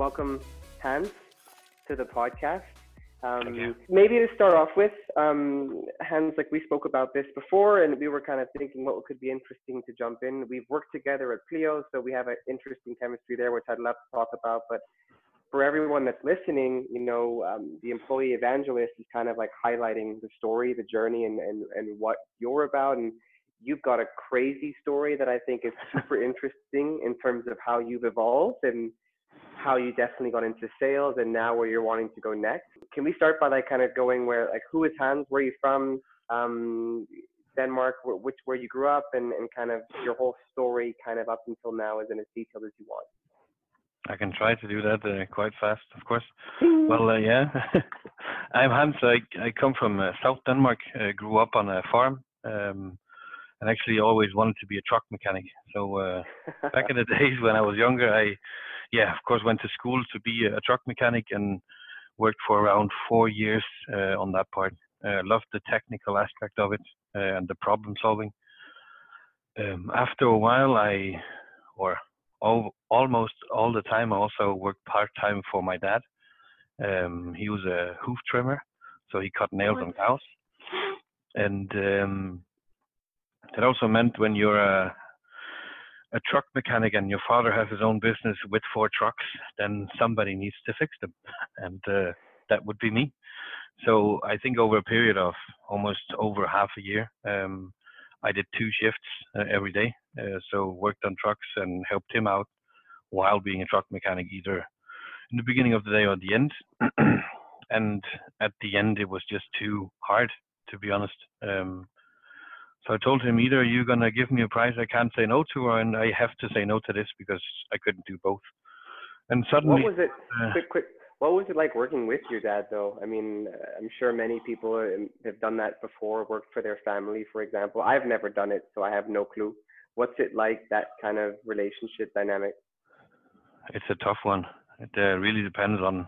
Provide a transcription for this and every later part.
welcome Hans to the podcast. Um, maybe to start off with, um, Hans, like we spoke about this before, and we were kind of thinking what could be interesting to jump in. We've worked together at Pleo, so we have an interesting chemistry there, which I'd love to talk about. But for everyone that's listening, you know, um, the employee evangelist is kind of like highlighting the story, the journey, and, and, and what you're about. And you've got a crazy story that I think is super interesting in terms of how you've evolved and how you definitely got into sales and now where you're wanting to go next. Can we start by like kind of going where like who is Hans? Where are you from? Um, Denmark, which where you grew up, and, and kind of your whole story, kind of up until now, is in as detailed as you want. I can try to do that uh, quite fast, of course. well, uh, yeah, I'm Hans. I I come from uh, South Denmark. I grew up on a farm, um, and actually always wanted to be a truck mechanic. So uh, back in the days when I was younger, I yeah, of course, went to school to be a truck mechanic and worked for around four years uh, on that part. Uh, loved the technical aspect of it uh, and the problem solving. Um, after a while, I, or all, almost all the time, I also worked part time for my dad. Um, he was a hoof trimmer, so he cut nails on cows. And um, that also meant when you're a a truck mechanic and your father has his own business with four trucks, then somebody needs to fix them, and uh, that would be me. So I think over a period of almost over half a year, um, I did two shifts uh, every day. Uh, so worked on trucks and helped him out while being a truck mechanic, either in the beginning of the day or the end. and at the end, it was just too hard, to be honest. Um, so I told him either you're gonna give me a price I can't say no to, or and I have to say no to this because I couldn't do both. And suddenly, what was it? Uh, quick, quick. What was it like working with your dad, though? I mean, I'm sure many people have done that before, worked for their family, for example. I've never done it, so I have no clue. What's it like that kind of relationship dynamic? It's a tough one. It uh, really depends on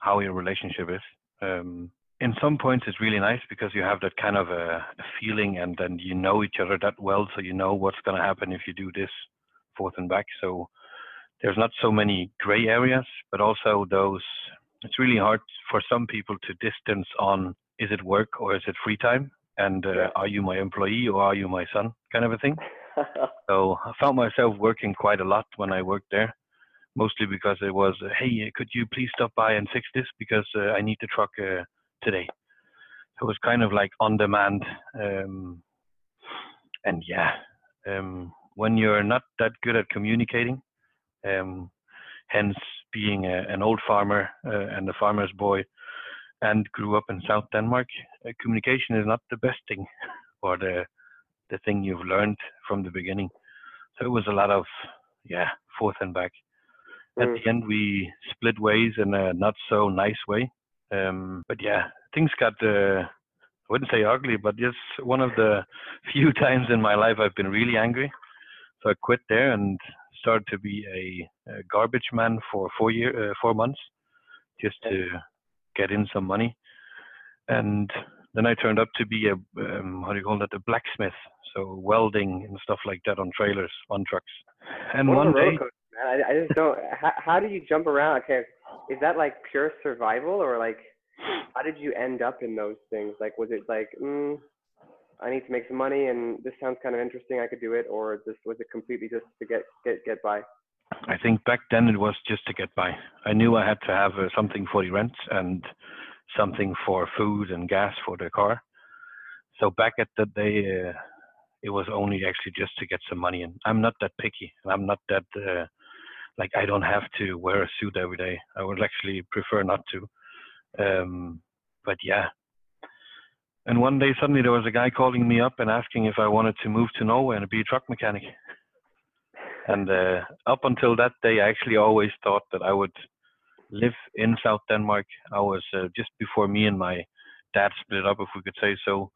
how your relationship is. Um, in some points it's really nice because you have that kind of a, a feeling and then you know each other that well so you know what's going to happen if you do this forth and back. So there's not so many gray areas but also those it's really hard for some people to distance on is it work or is it free time? And uh, yeah. are you my employee or are you my son? Kind of a thing. So i found myself working quite a lot when i worked there mostly because it was hey could you please stop by and fix this? Because uh, i need the truck uh, today. So it was kind of like on demand. Um, and yeah, um, when you're not that good at communicating, um, hence being a, an old farmer uh, and a farmer's boy, and grew up in South Denmark, uh, communication is not the best thing or the the thing you've learned from the beginning. So it was a lot of yeah forth and back. Mm. At the end, we split ways in a not so nice way. Um, but yeah, things got, uh, I wouldn't say ugly, but just one of the few times in my life I've been really angry. So I quit there and started to be a, a garbage man for four year, uh, four months, just to get in some money. And then I turned up to be a, um, how do you call that, a blacksmith. So welding and stuff like that on trailers, on trucks. And what one day, man. I, I just don't. how, how do you jump around? Okay, is that like pure survival or like how did you end up in those things? Like, was it like, mm, I need to make some money and this sounds kind of interesting, I could do it, or just was it completely just to get get get by? I think back then it was just to get by. I knew I had to have uh, something for the rent and something for food and gas for the car. So back at that day, uh, it was only actually just to get some money And I'm not that picky. I'm not that uh, like I don't have to wear a suit every day. I would actually prefer not to. Um, but yeah. And one day suddenly there was a guy calling me up and asking if I wanted to move to Norway and be a truck mechanic. And uh, up until that day, I actually always thought that I would live in South Denmark. I was uh, just before me and my dad split up, if we could say so.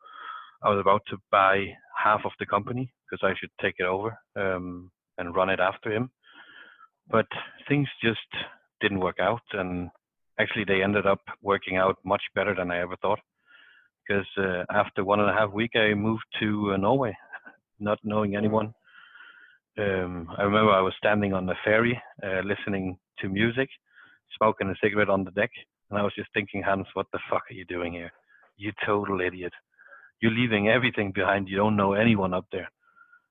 I was about to buy half of the company because I should take it over um, and run it after him but things just didn't work out and actually they ended up working out much better than i ever thought because uh, after one and a half week i moved to uh, norway not knowing mm. anyone um, i remember i was standing on the ferry uh, listening to music smoking a cigarette on the deck. And I was just thinking, Hans, what the fuck are you doing here? You total idiot. You're leaving everything behind. You don't know anyone up there.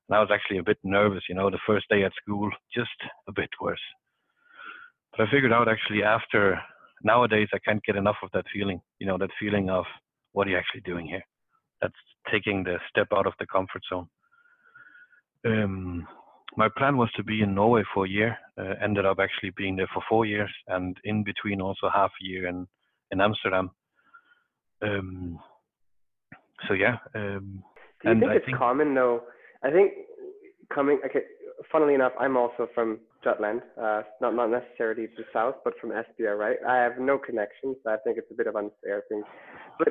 And I was actually a bit nervous, you know, the first day at school, just a bit worse. But I figured out actually after nowadays I can't get enough of that feeling, you know, that feeling of what are you actually doing here? That's taking the step out of the comfort zone. Um, my plan was to be in Norway for a year. Uh, ended up actually being there for four years, and in between also half a year in in Amsterdam. Um, so yeah. Um, Do you think it's think, common though? I think coming. Okay, funnily enough, I'm also from Jutland, uh, not not necessarily the south, but from Esbjerg, right? I have no connections, so I think it's a bit of unfair thing. But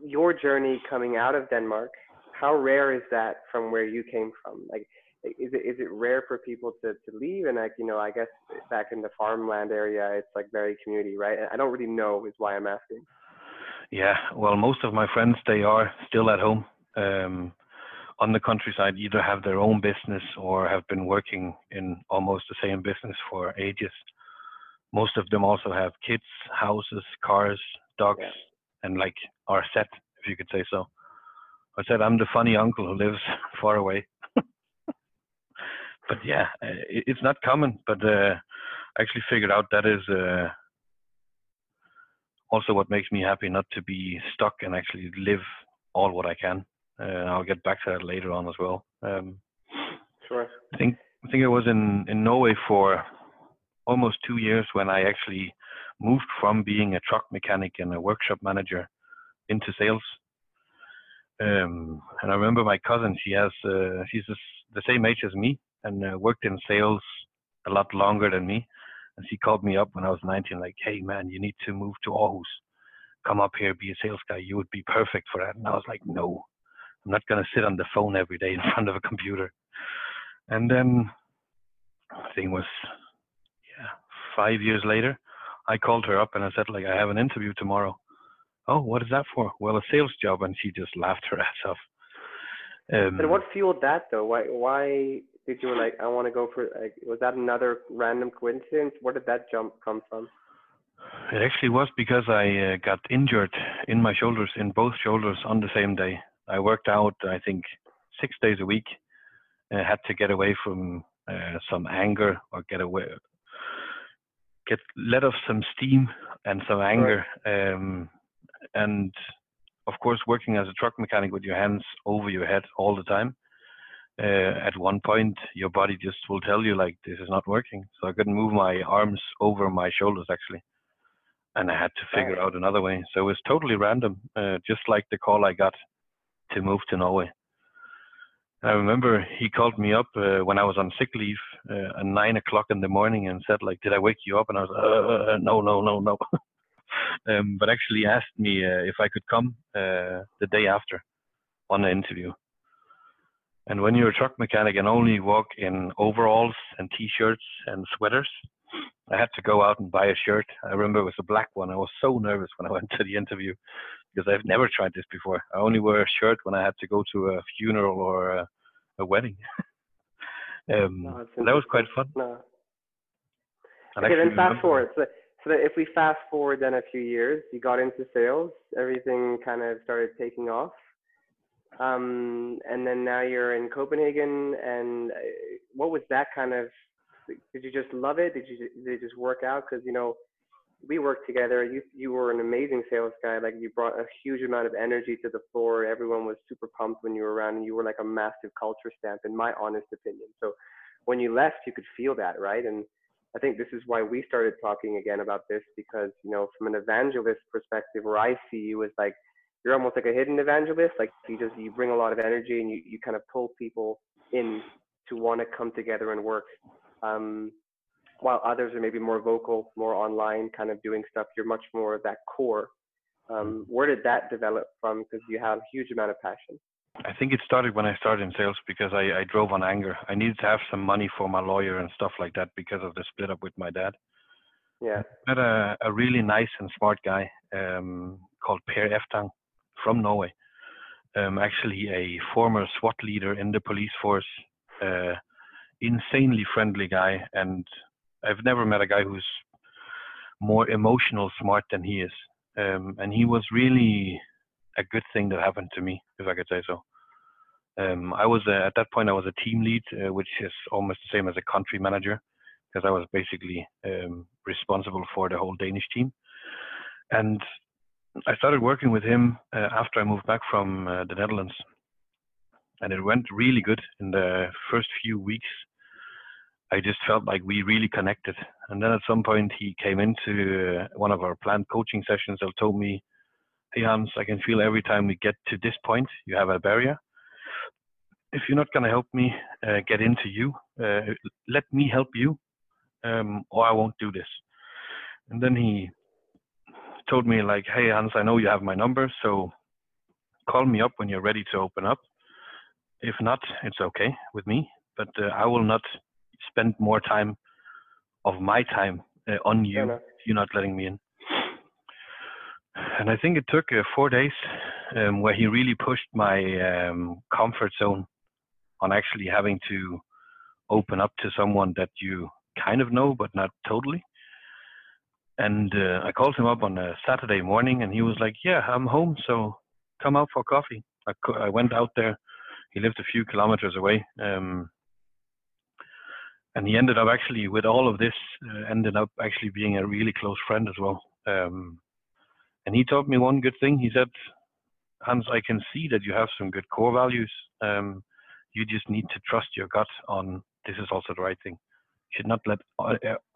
your journey coming out of Denmark, how rare is that from where you came from? Like, is it is it rare for people to to leave? And like, you know, I guess back in the farmland area, it's like very community, right? I don't really know, is why I'm asking. Yeah, well, most of my friends they are still at home. Um, on the countryside either have their own business or have been working in almost the same business for ages. Most of them also have kids, houses, cars, dogs, yeah. and like are set, if you could say so. I said I'm the funny uncle who lives far away. but yeah, uh, it's not common. But uh, I actually figured out that is uh, also what makes me happy not to be stuck and actually live all what I can. Uh, I'll get back to that later on as well. Um, sure. I think I think I was in in Norway for almost two years when I actually moved from being a truck mechanic and a workshop manager into sales. Um, and I remember my cousin. She has uh, she's the same age as me and uh, worked in sales a lot longer than me. And she called me up when I was 19, like, "Hey man, you need to move to Aarhus. Come up here, be a sales guy. You would be perfect for that." And I was like, "No, I'm not going to sit on the phone every day in front of a computer. And then I think it was yeah five years later, I called her up and I said like I have an interview tomorrow. Oh, what is that for? Well, a sales job, and she just laughed her ass off. Um, and what fueled that though? Why why did you like I want to go for like was that another random coincidence? Where did that jump come from? It actually was because I uh, got injured in my shoulders, in both shoulders, on the same day. I worked out, I think, six days a week. I had to get away from uh, some anger or get away, get let off some steam and some anger. Right. Um, and of course, working as a truck mechanic with your hands over your head all the time. Uh, at one point, your body just will tell you like this is not working. So I couldn't move my arms over my shoulders actually, and I had to figure right. out another way. So it was totally random, uh, just like the call I got to move to Norway. I remember he called me up uh, when I was on sick leave uh, at nine o'clock in the morning and said, like, "Did I wake you up?" And I was, uh, "No, no, no, no." um, but actually asked me uh, if I could come uh, the day after on an interview. And when you're a truck mechanic and only walk in overalls and t-shirts and sweaters, I had to go out and buy a shirt. I remember it was a black one. I was so nervous when I went to the interview because I've never tried this before. I only wear a shirt when I had to go to a funeral or a, a wedding. um, no, that was quite fun. No. Okay, then fast forward. So, so if we fast forward then a few years, you got into sales, everything kind of started taking off. Um, and then now you're in Copenhagen. And uh, what was that kind of? Did you just love it? Did you did it just work out? Because you know, we worked together. You you were an amazing sales guy. Like you brought a huge amount of energy to the floor. Everyone was super pumped when you were around, and you were like a massive culture stamp, in my honest opinion. So when you left, you could feel that, right? And I think this is why we started talking again about this because you know, from an evangelist perspective, where I see you as like you're almost like a hidden evangelist. Like you just you bring a lot of energy and you you kind of pull people in to want to come together and work. Um, while others are maybe more vocal, more online, kind of doing stuff, you're much more that core. Um, where did that develop from? Because you have a huge amount of passion. I think it started when I started in sales because I, I drove on anger. I needed to have some money for my lawyer and stuff like that because of the split up with my dad. Yeah. I met a, a really nice and smart guy um, called Per Eftang from Norway. Um, actually, a former SWAT leader in the police force, uh, insanely friendly guy, and I've never met a guy who's more emotional smart than he is. Um, and he was really a good thing that happened to me, if I could say so. Um, I was uh, at that point I was a team lead, uh, which is almost the same as a country manager, because I was basically um, responsible for the whole Danish team. And I started working with him uh, after I moved back from uh, the Netherlands, and it went really good in the first few weeks. I just felt like we really connected. And then at some point, he came into uh, one of our planned coaching sessions and told me, Hey, Hans, I can feel every time we get to this point, you have a barrier. If you're not going to help me uh, get into you, uh, let me help you, um, or I won't do this. And then he told me, like, Hey, Hans, I know you have my number, so call me up when you're ready to open up. If not, it's okay with me, but uh, I will not spend more time of my time uh, on you you're not letting me in. And I think it took uh, four days um, where he really pushed my um, comfort zone on actually having to open up to someone that you kind of know but not totally. And uh, I called him up on a Saturday morning, and he was like, "Yeah, I'm home, so come out for coffee." I, co- I went out there. He lived a few kilometers away, um, and he ended up actually with all of this uh, ended up actually being a really close friend as well. Um, and he taught me one good thing. He said hans i can see that you have some good core values. Um, you just need to trust your gut on this is also the right thing. You should not let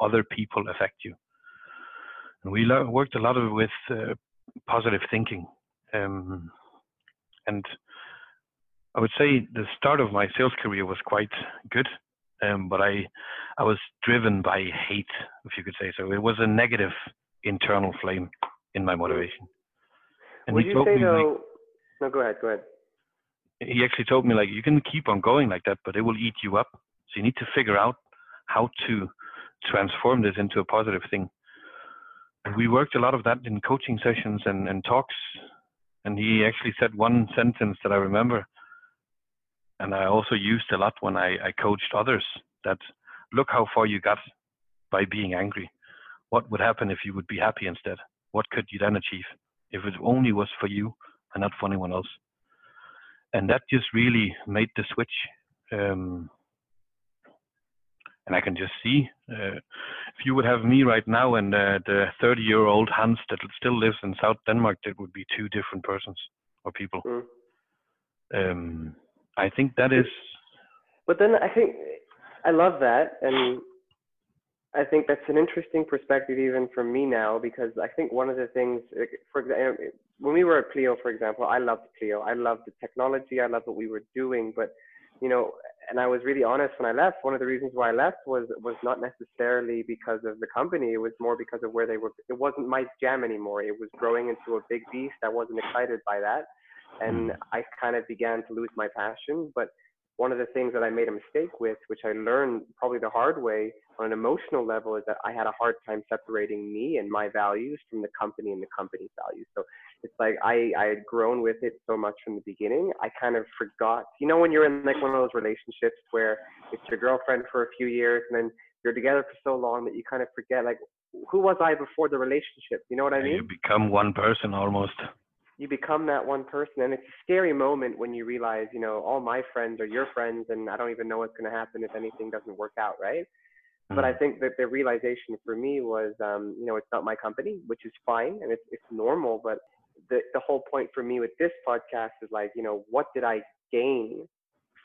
other people affect you. And we worked a lot with uh, positive thinking. Um, and I would say the start of my sales career was quite good um, but I I was driven by hate, if you could say so. It was a negative internal flame in my motivation. And Would he you say though? Like, no, go ahead. Go ahead. He actually told me like you can keep on going like that, but it will eat you up. So you need to figure out how to transform this into a positive thing. And we worked a lot of that in coaching sessions and, and talks. And he actually said one sentence that I remember and I also used a lot when I, I coached others that look how far you got by being angry. What would happen if you would be happy instead? What could you then achieve if it only was for you and not for anyone else? And that just really made the switch. Um, and I can just see uh, if you would have me right now and uh, the 30 year old Hans that still lives in South Denmark, that would be two different persons or people. Mm. Um, I think that is. But then I think I love that, and I think that's an interesting perspective even for me now because I think one of the things, for example, when we were at Pleo, for example, I loved Pleo. I loved the technology. I loved what we were doing, but you know, and I was really honest when I left. One of the reasons why I left was was not necessarily because of the company. It was more because of where they were. It wasn't my jam anymore. It was growing into a big beast. I wasn't excited by that and mm-hmm. I kind of began to lose my passion. But one of the things that I made a mistake with, which I learned probably the hard way on an emotional level, is that I had a hard time separating me and my values from the company and the company's values. So it's like I, I had grown with it so much from the beginning, I kind of forgot. You know, when you're in like one of those relationships where it's your girlfriend for a few years and then you're together for so long that you kind of forget, like, who was I before the relationship? You know what I mean? You become one person almost you become that one person and it's a scary moment when you realize you know all my friends are your friends and i don't even know what's going to happen if anything doesn't work out right mm-hmm. but i mm. think that the realization for me was um, you know it's not my company which is fine and it's, it's normal but the, the whole point for me with this podcast is like you know what did i gain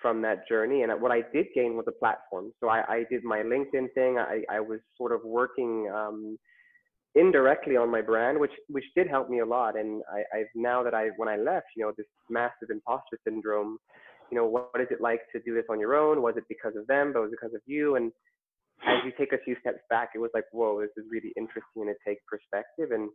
from that journey and what i did gain was a platform so i, I did my linkedin thing i, I was sort of working um, indirectly on my brand, which which did help me a lot. And I, I've now that I when I left, you know, this massive imposter syndrome. You know, what, what is it like to do this on your own? Was it because of them, but was it because of you? And as you take a few steps back, it was like, whoa, this is really interesting and it takes perspective. And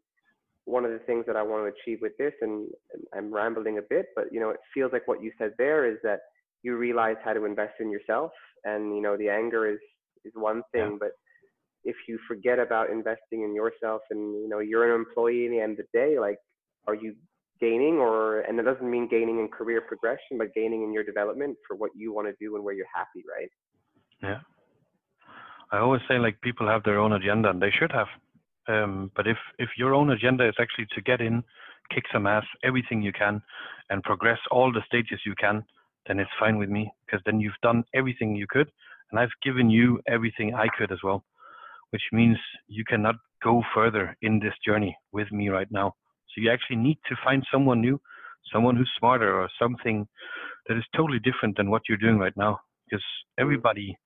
one of the things that I want to achieve with this, and, and I'm rambling a bit, but you know, it feels like what you said there is that you realize how to invest in yourself, and you know, the anger is is one thing, yeah. but if you forget about investing in yourself and you know you're an employee in the end of the day like are you gaining or and it doesn't mean gaining in career progression but gaining in your development for what you want to do and where you're happy right? Yeah. I always say like people have their own agenda and they should have. Um, but if if your own agenda is actually to get in, kick some ass, everything you can, and progress all the stages you can, then it's fine with me because then you've done everything you could, and I've given you everything I could as well, which means you cannot go further in this journey with me right now. So you actually need to find someone new, someone who's smarter or something that is totally different than what you're doing right now, because everybody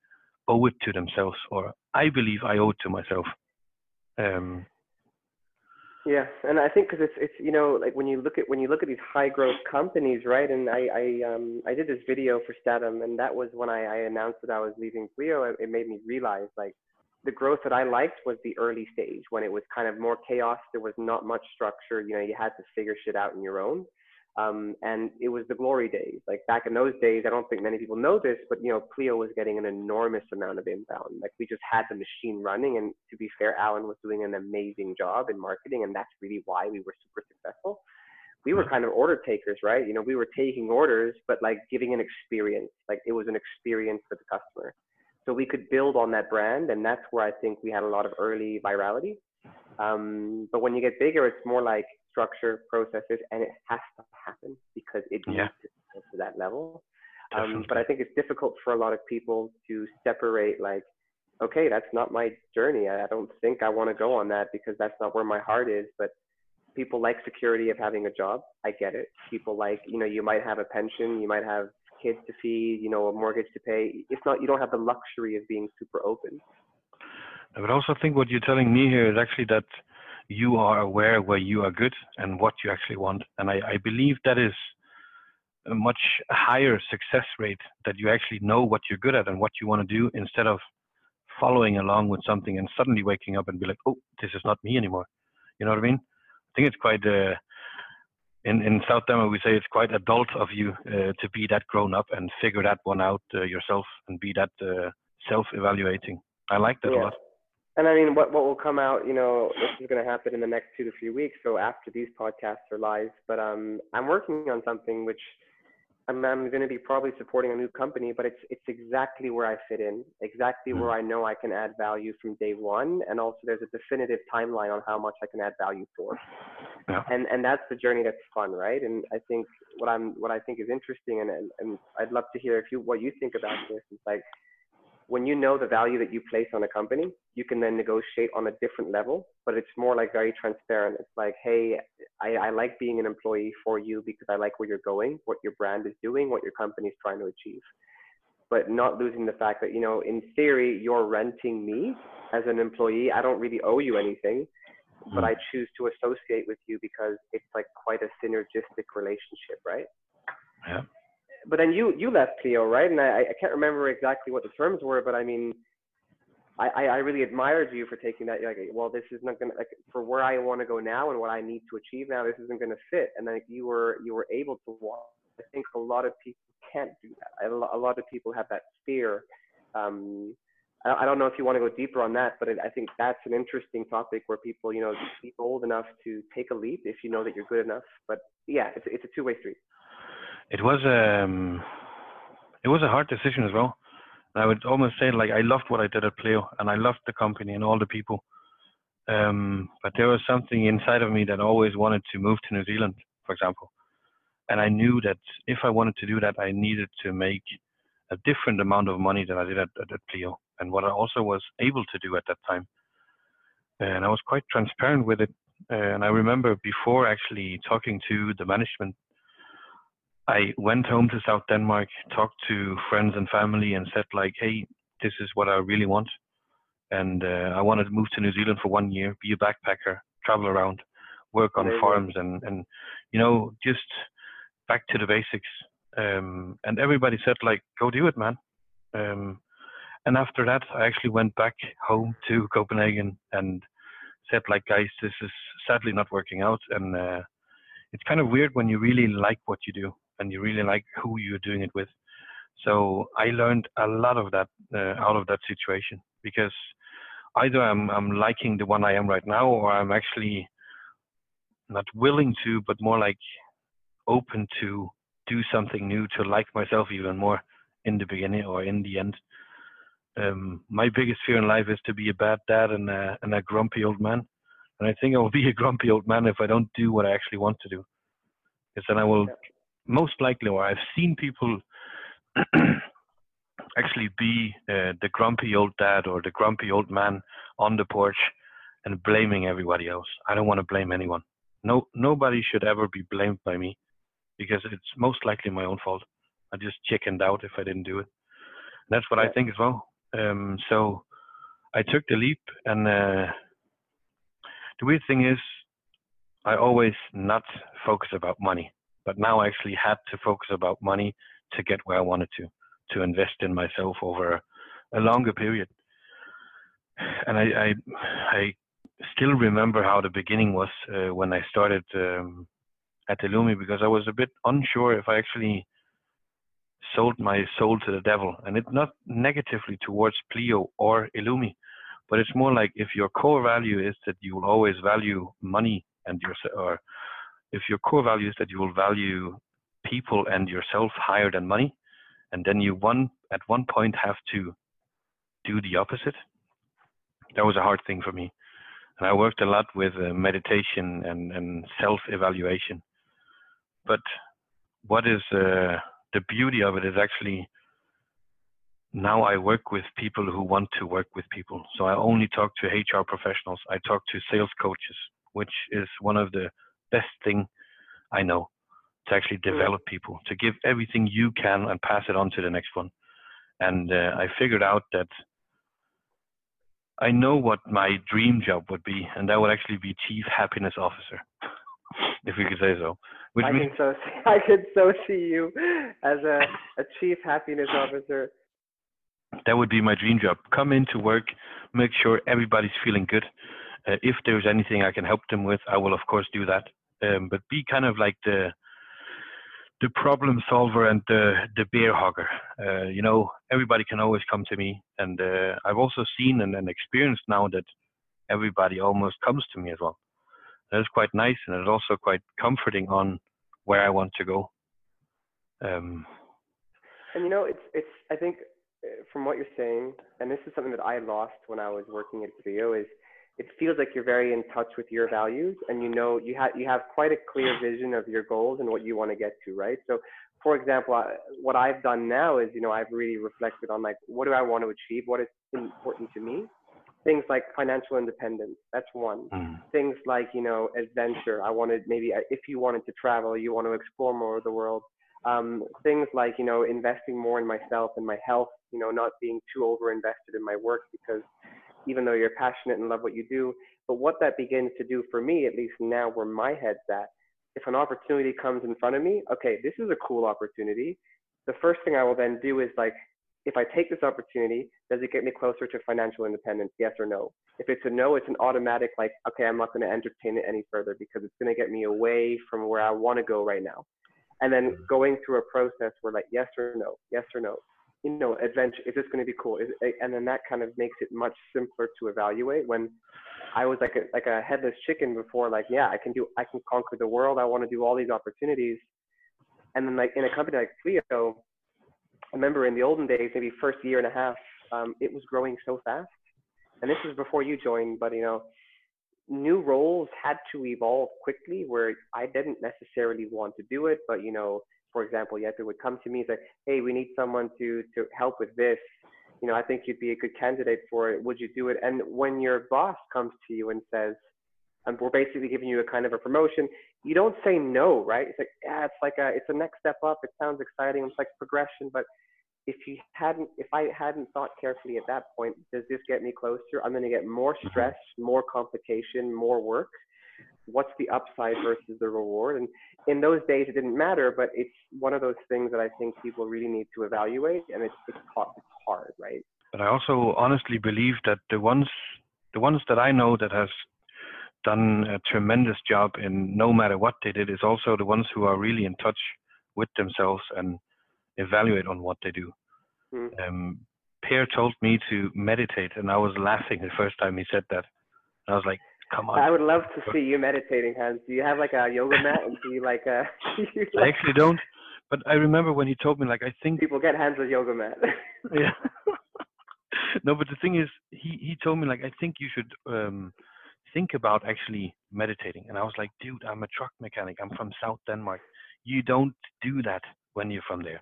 owe it to themselves, or I believe I owe it to myself. Um, yeah, and I think because it's it's you know like when you look at when you look at these high growth companies, right? And I I um I did this video for Statum, and that was when I, I announced that I was leaving Pleo. It, it made me realize like the growth that I liked was the early stage when it was kind of more chaos. There was not much structure. You know, you had to figure shit out on your own. Um, and it was the glory days. Like back in those days, I don't think many people know this, but you know, Pleo was getting an enormous amount of inbound. Like we just had the machine running, and to be fair, Alan was doing an amazing job in marketing, and that's really why we were super successful. We were kind of order takers, right? You know, we were taking orders, but like giving an experience. Like it was an experience for the customer. So we could build on that brand, and that's where I think we had a lot of early virality. Um, but when you get bigger, it's more like structure, processes, and it has to happen because it yeah. needs to go to that level. Um, but I think it's difficult for a lot of people to separate like, okay, that's not my journey. I don't think I want to go on that because that's not where my heart is. But people like security of having a job. I get it. People like, you know, you might have a pension, you might have kids to feed, you know, a mortgage to pay. If not, you don't have the luxury of being super open. I would also think what you're telling me here is actually that you are aware where you are good and what you actually want. And I, I believe that is a much higher success rate that you actually know what you're good at and what you want to do instead of following along with something and suddenly waking up and be like, oh, this is not me anymore. You know what I mean? I think it's quite, uh, in, in South Denmark, we say it's quite adult of you uh, to be that grown up and figure that one out uh, yourself and be that uh, self evaluating. I like that yeah. a lot and I mean, what what will come out, you know, this is going to happen in the next two to three weeks. So after these podcasts are live, but um, I'm working on something which I'm I'm going to be probably supporting a new company, but it's it's exactly where I fit in, exactly where mm-hmm. I know I can add value from day one, and also there's a definitive timeline on how much I can add value for. Yeah. And and that's the journey that's fun, right? And I think what I'm what I think is interesting, and and, and I'd love to hear if you what you think about this. Is like when you know the value that you place on a company, you can then negotiate on a different level, but it's more like very transparent. It's like, hey, I, I like being an employee for you because I like where you're going, what your brand is doing, what your company is trying to achieve. But not losing the fact that, you know, in theory, you're renting me as an employee. I don't really owe you anything, but hmm. I choose to associate with you because it's like quite a synergistic relationship, right? Yeah but then you you left Pleo, right? And I, I can't remember exactly what the terms were, but I mean, I, I really admired you for taking that. Like, well, this is not gonna like for where I want to go now and what I need to achieve now. This isn't gonna fit. And like you were you were able to walk. I think a lot of people can't do that. A lot of people have that fear. Um, I don't know if you want to go deeper on that, but I think that's an interesting topic where people, you know, be bold enough to take a leap if you know that you're good enough. But yeah, it's, it's a two-way street it was um it was a hard decision as well. I would almost say like I loved what I did at Pleo and I loved the company and all the people. Um, but there was something inside of me that always wanted to move to New Zealand, for example. And I knew that if I wanted to do that, I needed to make a different amount of money than I did at, at, at and what I also was able to do at that time. And I was quite transparent with it. And I remember before actually talking to the management I went home to South Denmark, talked to friends and family, and said like, "Hey, this is what I really want, and uh, I want to move to New Zealand for one year, be a backpacker, travel around, work on farms, and and you know just back to the basics." Um, and everybody said like, "Go do it, man." Um, and after that, I actually went back home to Copenhagen and said like, "Guys, this is sadly not working out, and." Uh, it's kind of weird when you really like what you do and you really like who you're doing it with. So I learned a lot of that uh, out of that situation because either I'm I'm liking the one I am right now, or I'm actually not willing to, but more like open to do something new to like myself even more in the beginning or in the end. Um, my biggest fear in life is to be a bad dad and a, and a grumpy old man. And I think I will be a grumpy old man if I don't do what I actually want to do. Because then I will. Most likely, or I've seen people actually be uh, the grumpy old dad or the grumpy old man on the porch and blaming everybody else. I don't want to blame anyone. No, nobody should ever be blamed by me because it's most likely my own fault. I just chickened out if I didn't do it. And that's what. I think as well. Um, so I took the leap, and uh, the weird thing is, I always not focus about money, but now I actually had to focus about money to get where I wanted to, to invest in myself over a longer period. And I, I, I still remember how the beginning was uh, when I started um, at Illumi because I was a bit unsure if I actually sold my soul to the devil, and it's not negatively towards Pleo or Illumi, but it's more like if your core value is that you will always value money and your or if your core value is that you will value people and yourself higher than money, and then you one at one point have to do the opposite. That was a hard thing for me, and I worked a lot with uh, meditation and and self evaluation. But what is uh, the beauty of it is actually now I work with people who want to work with people. So I only talk to HR professionals. I talk to sales coaches, which is one of the best thing I know to actually mm. develop people, to give everything you can and pass it on to the next one. And uh, I figured out that I know what my dream job would be, and that would actually be chief happiness officer, if we could say so. Which I means, can so see, I could so see you as a, a chief happiness officer. That would be my dream job. Come into work, make sure everybody's feeling good. Uh, if there's anything I can help them with, I will of course do that. Um, but be kind of like the the problem solver and the the bear hugger. Uh, you know, everybody can always come to me, and uh, I've also seen and, and experienced now that everybody almost comes to me as well that is quite nice and it's also quite comforting on where I want to go. Um, and you know, it's it's I think uh, from what you're saying, and this is something that I lost when I was working at Pleo, is it feels like you're very in touch with your values, and you know you have you have quite a clear vision of your goals and what you want to get to, right? So, for example, I, what I've done now is you know I've really reflected on like what do I want to achieve, what is important to me, things like financial independence that's one mm. things like you know adventure i wanted maybe uh, if you wanted to travel you want to explore more of the world um, things like you know investing more in myself and my health you know not being too over invested in my work because even though you're passionate and love what you do but what that begins to do for me at least now where my head's at if an opportunity comes in front of me okay this is a cool opportunity the first thing i will then do is like if I take this opportunity, does it get me closer to financial independence? Yes or no? If it's a no, it's an automatic like, okay, I'm not going to entertain it any further because it's going to get me away from where I want to go right now. And then mm-hmm. going through a process where like, yes or no, yes or no, you know, adventure, is this going to be cool? Is, and then that kind of makes it much simpler to evaluate when I was like a, like a headless chicken before, like, yeah, I can do, I can conquer the world. I want to do all these opportunities. And then like in a company like Pleo, I remember in the olden days, maybe first year and a half, um, it was growing so fast. And this was before you joined, but you know, new roles had to evolve quickly where I didn't necessarily want to do it, but you know, for example, Jeppe would come to me and say, Hey, we need someone to to help with this. You know, I think you'd be a good candidate for it. Would you do it? And when your boss comes to you and says, and we're basically giving you a kind of a promotion, you don't say no, right? It's like, yeah, it's like a, it's a next step up. It sounds exciting. It's like progression, but if you hadn't if i hadn't thought carefully at that point does this get me closer i'm going to get more stress more complication more work what's the upside versus the reward and in those days it didn't matter but it's one of those things that i think people really need to evaluate and it's it's, it's hard right but i also honestly believe that the ones the ones that i know that has done a tremendous job in no matter what they did is also the ones who are really in touch with themselves and evaluate on what they do. Mm. Um, Per told me to meditate, and I was laughing the first time he said that. I was like, "Come on!" I would love to see you meditating, Hans. Do you have like a yoga mat? And do you like a? I actually don't, but I remember when he told me, like, I think people get hands with yoga mat. yeah. no, but the thing is, he he told me like, I think you should um, think about actually meditating. And I was like, dude, I'm a truck mechanic. I'm from South Denmark. You don't do that when you're from there.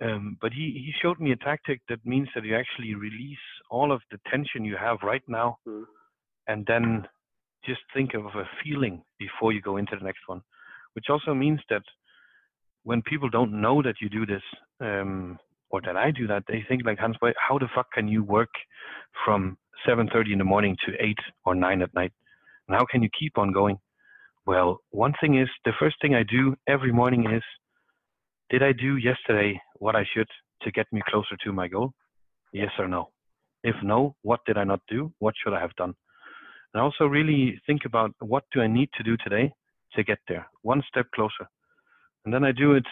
Um, but he, he showed me a tactic that means that you actually release all of the tension you have right now mm. And then just think of a feeling before you go into the next one, which also means that when people don't know that you do this, um, or that I do that, they think like Hans, how the fuck can you work from 7:30 in the morning to 8 or 9 at night, and how can you keep on going? Well, one thing is the first thing I do every morning is, did I do yesterday what I should to get me closer to my goal? Yes or no? If no, what did I not do? What should I have done? And also really think about what do I need to do today to get there, one step closer. And then I do it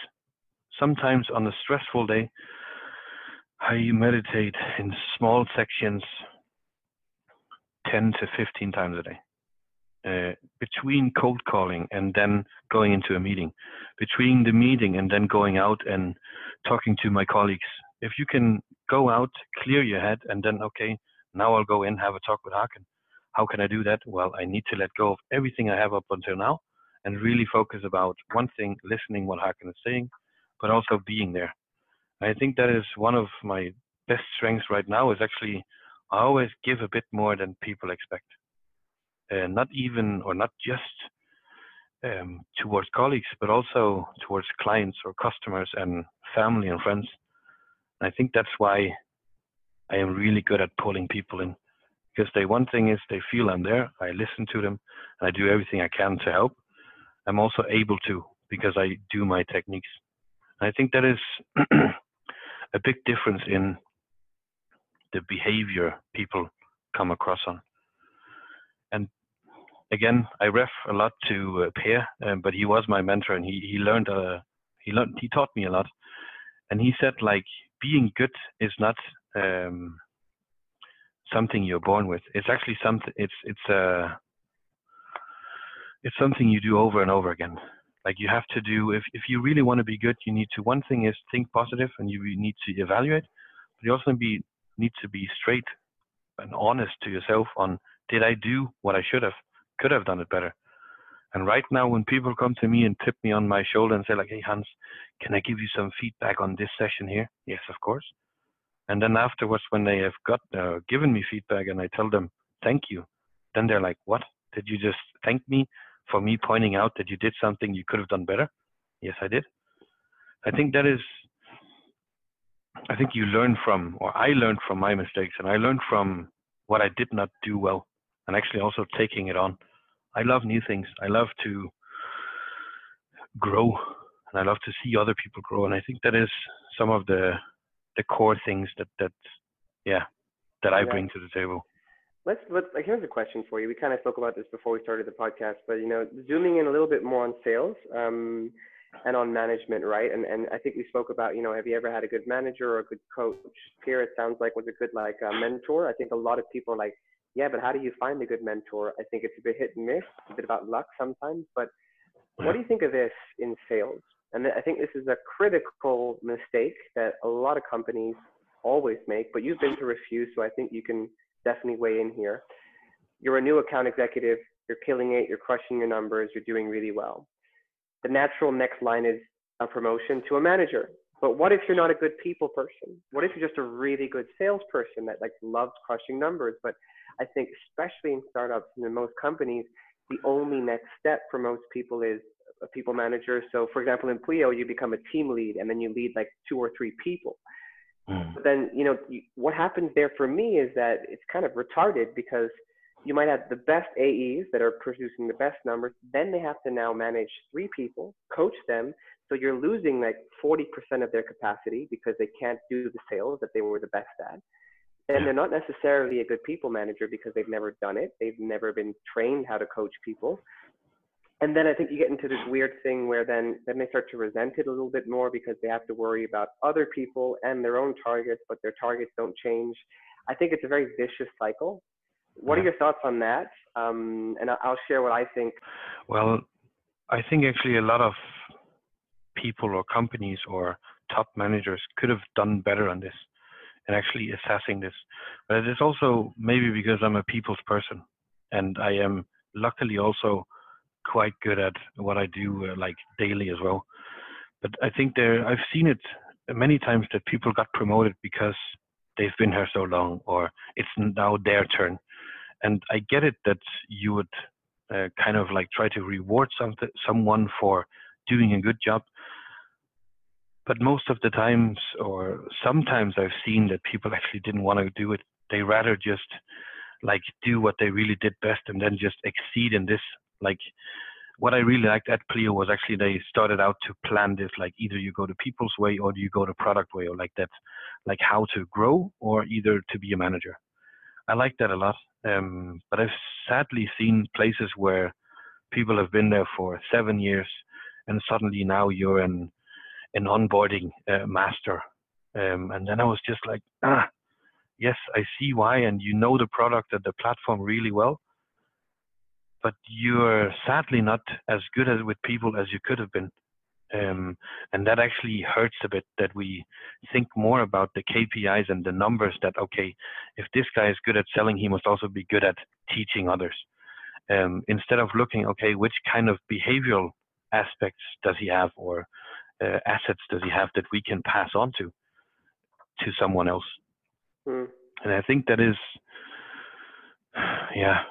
sometimes on a stressful day. I meditate in small sections 10 to 15 times a day. Uh, between cold calling and then going into a meeting, between the meeting and then going out and talking to my colleagues. If you can go out, clear your head, and then, okay, now I'll go in, have a talk with Haken. How can I do that? Well, I need to let go of everything I have up until now and really focus about one thing, listening what Haken is saying, but also being there. I think that is one of my best strengths right now is actually I always give a bit more than people expect. Not even or not just um, towards colleagues, but also towards clients or customers and family and friends. And I think that's why I am really good at pulling people in because they one thing is they feel I'm there, I listen to them, and I do everything I can to help. I'm also able to because I do my techniques. And I think that is a big difference in the behavior people come across on. And again, I ref a lot to uh, Per, um, but he was my mentor, and he he learned uh, he learned he taught me a lot. And he said like being good is not um, something you're born with. It's actually something. It's it's uh it's something you do over and over again. Like you have to do if if you really want to be good, you need to one thing is think positive and you need to evaluate, but you also be need to be straight and honest to yourself on did I do what I should have, could have done it better. And right now, when people come to me and tip me on my shoulder and say like, "Hey Hans, can I give you some feedback on this session here?" Yes, of course. And then afterwards, when they have got uh, given me feedback and I tell them thank you, then they're like, "What? Did you just thank me for me pointing out that you did something you could have done better?" Yes, I did. I think that is I think you learn from, or I learned from my mistakes, and I learned from what I did not do well, and actually also taking it on. I love new things. I love to grow, and I love to see other people grow, and I think that is some of the the core things that that yeah that I yeah. bring to the table. Let's let's like here's a question for you. We kind of spoke about this before we started the podcast, but you know, zooming in a little bit more on sales. Um, and on management, right? And and I think we spoke about, you know, have you ever had a good manager or a good coach? Here it sounds like was a good like uh, mentor. I think a lot of people are like, yeah, but how do you find a good mentor? I think it's a bit hit and miss, a bit about luck sometimes. But what do you think of this in sales? And I think this is a critical mistake that a lot of companies always make. But you've been to refuse, so I think you can definitely weigh in here. You're a new account executive. You're killing it. You're crushing your numbers. You're doing really well the natural next line is a promotion to a manager. But what if you're not a good people person? What if you're just a really good salesperson that like loves crushing numbers? But I think especially in startups and in most companies, the only next step for most people is a people manager. So for example, in Pleo, you become a team lead and then you lead like two or three people. Mm. But then, you know, what happens there for me is that it's kind of retarded because you might have the best AEs that are producing the best numbers. Then they have to now manage three people, coach them. So you're losing like 40% of their capacity because they can't do the sales that they were the best at. And they're not necessarily a good people manager because they've never done it. They've never been trained how to coach people. And then I think you get into this weird thing where then then they start to resent it a little bit more because they have to worry about other people and their own targets, but their targets don't change. I think it's a very vicious cycle what are your thoughts on that? Um, and I'll share what I think. Well, I think actually a lot of people or companies or top managers could have done better on this and actually assessing this. But it is also maybe because I'm a people's person. and I am luckily also quite good at what I do uh, like daily as well. But I think there I've seen it many times that people got promoted because they've been here so long or it's now their turn. And I get it that you would uh, kind of like try to reward something someone for doing a good job. But most of the times, or sometimes, I've seen that people actually didn't want to do it. They rather just like do what they really did best and then just exceed in this. Like what I really liked at Pleo was actually they started out to plan this like either you go the people's way or you go the product way or like that, like how to grow or either to be a manager. I like that a lot. Um, but I've sadly seen places where people have been there for seven years and suddenly now you're an an onboarding uh, master. Um, and then I was just like, ah, yes, I see why, and you know the product and the platform really well, but you're sadly not as good as with people as you could have been. Um, and that actually hurts a bit that we think more about the KPIs and the numbers that, okay, if this guy is good at selling, he must also be good at teaching others. Um, instead of looking, okay, which kind of behavioral aspects does he have or uh, assets does he have that we can pass on to to someone else? Mm. And I think that is, yeah,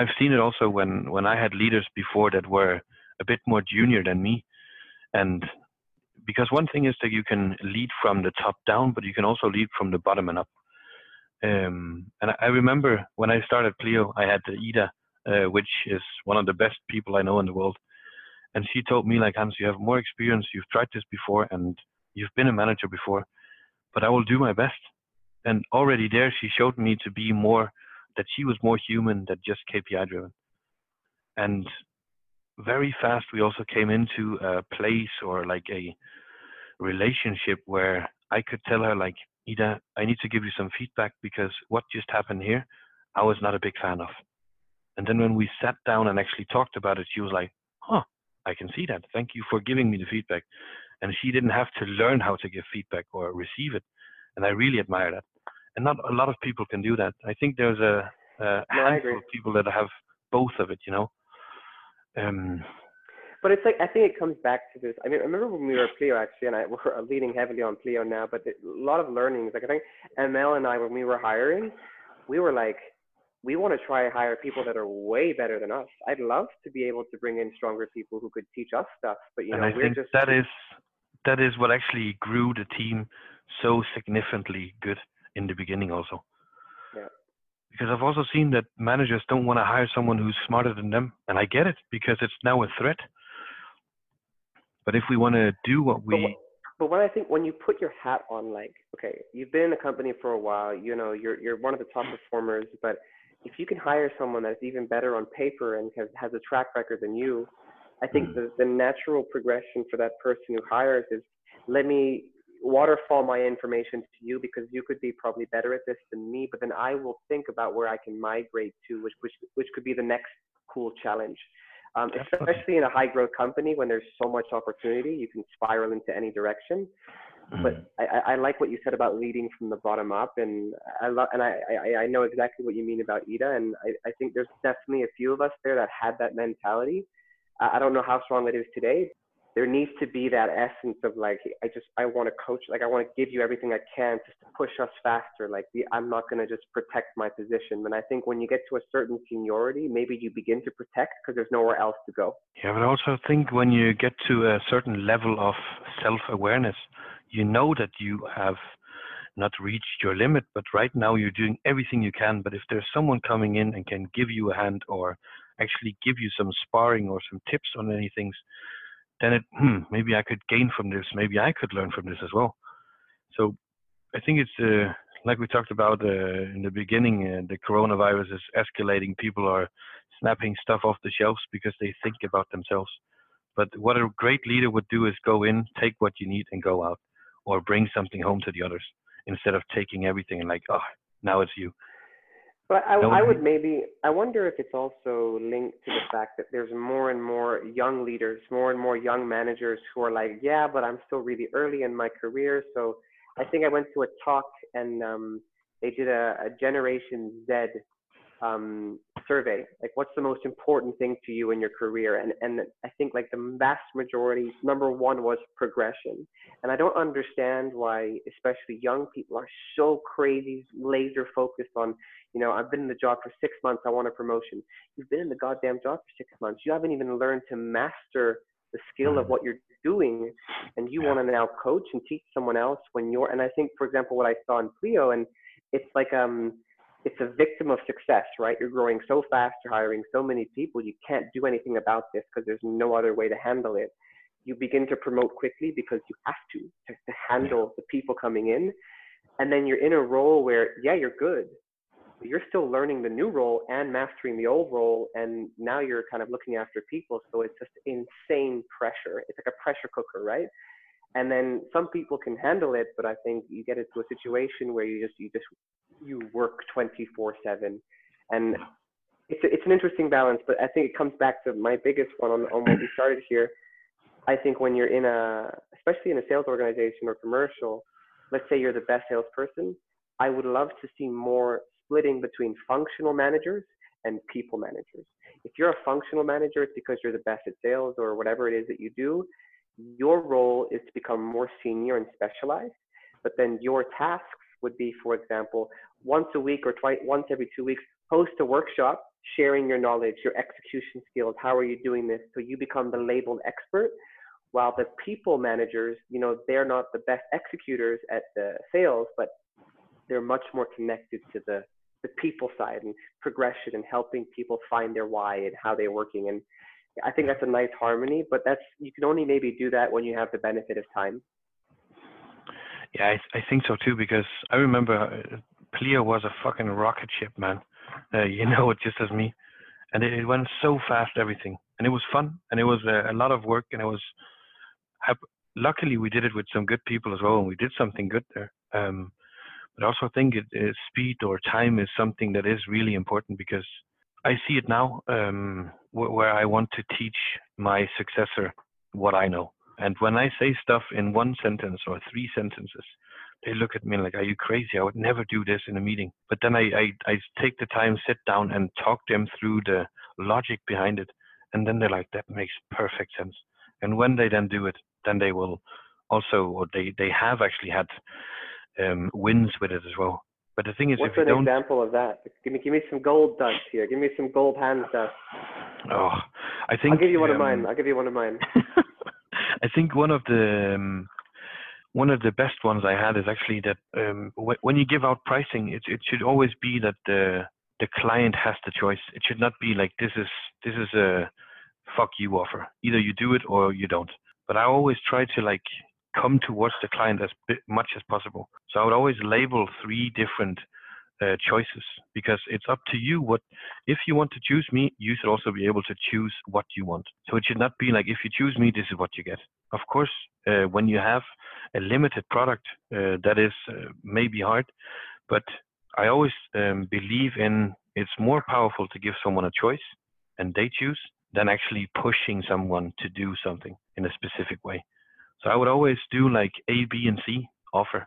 I've seen it also when when I had leaders before that were a bit more junior than me, and because one thing is that you can lead from the top down, but you can also lead from the bottom and up. Um, and I remember when I started Pleo, I had the Ida, uh, which is one of the best people I know in the world, and she told me like Hans, you have more experience, you've tried this before, and you've been a manager before, but I will do my best. And already there, she showed me to be more that she was more human than just KPI driven. And very fast, we also came into a place or like a relationship where I could tell her like, Ida, I need to give you some feedback because what just happened here, I was not a big fan of. And then when we sat down and actually talked about it, she was like, huh, I can see that. Thank you for giving me the feedback. And she didn't have to learn how to give feedback or receive it. And I really admire that. And not a lot of people can do that. I think there's a, a no, handful of people that have both of it, you know. Um, but it's like I think it comes back to this. I mean, I remember when we were at Pleo actually, and I, we're leaning heavily on Pleo now. But a lot of learnings. Like I think ML and I, when we were hiring, we were like, we want to try and hire people that are way better than us. I'd love to be able to bring in stronger people who could teach us stuff, but you know, and I we're think just that is that is what actually grew the team so significantly good in the beginning also. Yeah. Because I've also seen that managers don't want to hire someone who's smarter than them, and I get it because it's now a threat. But if we want to do what we but, but when I think when you put your hat on, like, okay, you've been in the company for a while, you know, you're you're one of the top performers, but if you can hire someone that's even better on paper and has, has a track record than you, I think mm. the, the natural progression for that person who hires is let me waterfall my information to you because you could be probably better at this than me, but then I will think about where I can migrate to, which which which could be the next cool challenge. Um, especially in a high growth company when there's so much opportunity, you can spiral into any direction. But mm. I, I like what you said about leading from the bottom up, and I love, and I, I, I know exactly what you mean about Ida, and I, I think there's definitely a few of us there that had that mentality. I don't know how strong it is today. There needs to be that essence of like, I just, I want to coach, like I want to give you everything I can just to push us faster. Like, the, I'm not going to just protect my position. And I think when you get to a certain seniority, maybe you begin to protect because there's nowhere else to go. Yeah, but I also think when you get to a certain level of self-awareness, you know that you have not reached your limit, but right now you're doing everything you can. But if there's someone coming in and can give you a hand or actually give you some sparring or some tips on any things, then it hmm, maybe I could gain from this. Maybe I could learn from this as well. So I think it's uh, like we talked about uh, in the beginning. Uh, the coronavirus is escalating. People are snapping stuff off the shelves because they think about themselves. But what a great leader would do is go in, take what you need, and go out or bring something home to the others instead of taking everything and like, oh, now it's you. But I, I would maybe, I wonder if it's also linked to the fact that there's more and more young leaders, more and more young managers who are like, yeah, but I'm still really early in my career. So I think I went to a talk and um, they did a, a Generation Z um, survey, like what's the most important thing to you in your career? And and I think like the vast majority, number one was progression. And I don't understand why, especially young people, are so crazy, laser focused on, you know, I've been in the job for six months, I want a promotion. You've been in the goddamn job for six months. You haven't even learned to master the skill of mm. what you're doing, and you want to now coach and teach someone else when you're. And I think, for example, what I saw in Pleo, and it's like um it's a victim of success, right? You're growing so fast, you're hiring so many people, you can't do anything about this because there's no other way to handle it. You begin to promote quickly because you have to, to, to handle the people coming in. And then you're in a role where, yeah, you're good, you're still learning the new role and mastering the old role. And now you're kind of looking after people. So it's just insane pressure. It's like a pressure cooker, right? and then some people can handle it but i think you get into a situation where you just you just you work 24 7 and it's, a, it's an interesting balance but i think it comes back to my biggest one on, on what we started here i think when you're in a especially in a sales organization or commercial let's say you're the best salesperson i would love to see more splitting between functional managers and people managers if you're a functional manager it's because you're the best at sales or whatever it is that you do your role is to become more senior and specialized, but then your tasks would be, for example, once a week or twice, once every two weeks, host a workshop sharing your knowledge, your execution skills. How are you doing this? So you become the labeled expert. While the people managers, you know, they're not the best executors at the sales, but they're much more connected to the the people side and progression and helping people find their why and how they're working. And I think that's a nice harmony, but that's you can only maybe do that when you have the benefit of time. Yeah, I, I think so too because I remember uh, Pleo was a fucking rocket ship, man. Uh, you know it just as me, and it, it, went so fast, everything, and it was fun, and it was a, a lot of work, and it was. Luckily, we did it with some good people as well, and we did something good there. Um, but I also think it, it, speed or time is something that is really important because I see it now um, wh- where I want to teach my successor what I know. And when I say stuff in one sentence or three sentences, they look at me like, "Are you crazy? I would never do this in a meeting." But then I, I, I take the time, sit down, and talk them through the logic behind it, and then they're like, "That makes perfect sense." And when they then do it, then they will also, or they they have actually had um, wins with it as well. But the thing is, what's if you an example of that? Give me, give me some gold dust here. Give me some gold hand dust. Oh, I think I'll give you one um, of mine. I'll give you one of mine. I think one of the um, one of the best ones I had is actually that um, wh- when you give out pricing, it it should always be that the the client has the choice. It should not be like this is this is a fuck you offer. Either you do it or you don't. But I always try to like come towards the client as much as possible. So I would always label three different uh, choices because it's up to you what if you want to choose me you should also be able to choose what you want. So it should not be like if you choose me this is what you get. Of course uh, when you have a limited product uh, that is uh, maybe hard but i always um, believe in it's more powerful to give someone a choice and they choose than actually pushing someone to do something in a specific way so I would always do like A, B, and C offer.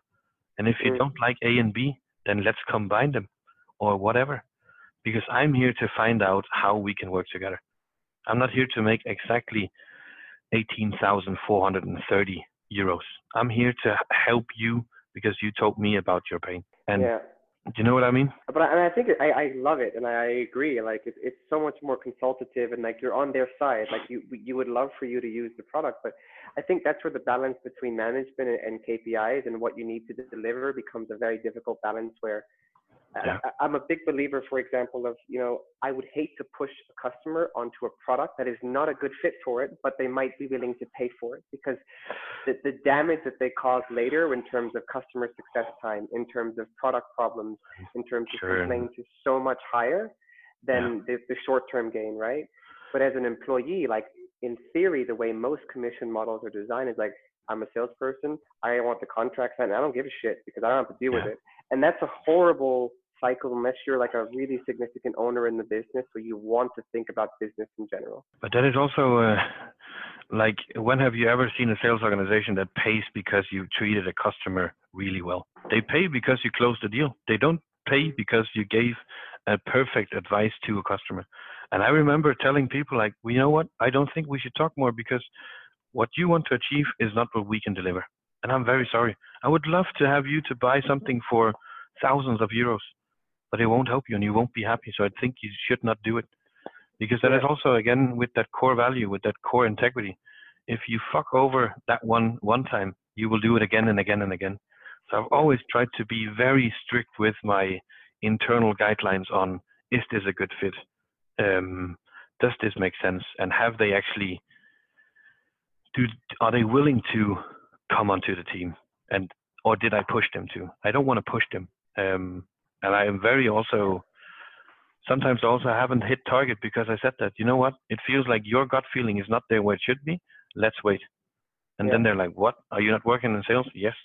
And if you mm. don't like A and B, then let's combine them or whatever. Because I'm here to find out how we can work together. I'm not here to make exactly 18,430 euros. I'm here to help you because you told me about your pain. And yeah. Do you know what I mean? But I, and I think I, I love it, and I agree. Like it's it's so much more consultative, and like you're on their side. Like you you would love for you to use the product, but I think that's where the balance between management and, and KPIs and what you need to deliver becomes a very difficult balance. Where yeah. I, am a big believer, for example, of, you know, I would hate to push a customer onto a product that is not a good fit for it, but they might be willing to pay for it because the, the damage that they cause later in terms of customer success time, in terms of product problems, in terms of complaints is so much higher than yeah. the, the short term gain, right? But as an employee, like in theory, the way most commission models are designed is like, I'm a salesperson. I want the contract signed. I don't give a shit because I don't have to deal yeah. with it. And that's a horrible cycle unless you're like a really significant owner in the business so you want to think about business in general but that is also uh, like when have you ever seen a sales organization that pays because you treated a customer really well they pay because you closed the deal they don't pay because you gave a perfect advice to a customer. And I remember telling people like, well, you know what? I don't think we should talk more because what you want to achieve is not what we can deliver. And I'm very sorry. I would love to have you to buy something for thousands of euros, but it won't help you and you won't be happy. So I think you should not do it because that is also again with that core value, with that core integrity. If you fuck over that one one time, you will do it again and again and again. So I've always tried to be very strict with my internal guidelines on is this a good fit? Um, does this make sense? And have they actually do are they willing to come onto the team? And or did I push them to? I don't want to push them. Um, and I am very also sometimes also haven't hit target because I said that, you know what, it feels like your gut feeling is not there where it should be. Let's wait. And yeah. then they're like, what? Are you not working in sales? Yes.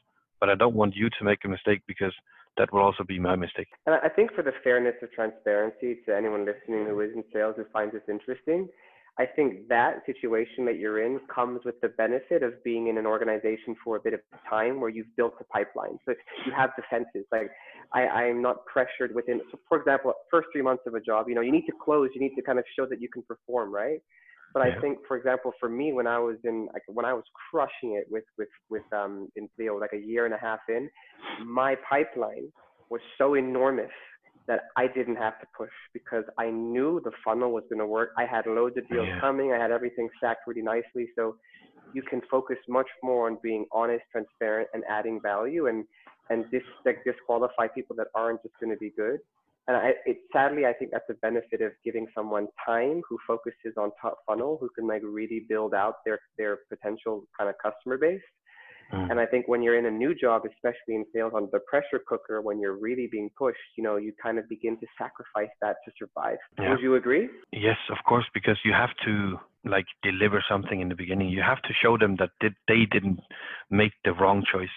But I don't want you to make a mistake because that will also be my mistake. And I think for the fairness of transparency to anyone listening who is in sales who finds this interesting, I think that situation that you're in comes with the benefit of being in an organization for a bit of time where you've built a pipeline. So you have defenses. Like I, I'm not pressured within. So for example, first three months of a job, you know, you need to close. You need to kind of show that you can perform, right? But yeah. I think, for example, for me, when I was in, like, when I was crushing it with with with um in Pleo, like a year and a half in, my pipeline was so enormous that I didn't have to push because I knew the funnel was going to work. I had loads of deals yeah. coming. I had everything stacked really nicely. So you can focus much more on being honest, transparent, and adding value, and and dis like disqualify people that aren't just going to be good. And I, it sadly, I think that's a benefit of giving someone time who focuses on top funnel, who can like really build out their their potential kind of customer base Mm. And I think when you're in a new job, especially in sales on the pressure cooker, when you're really being pushed, you know, you kind of begin to sacrifice that to survive. Yeah. Would you agree? Yes, of course, because you have to like deliver something in the beginning. You have to show them that they didn't make the wrong choice.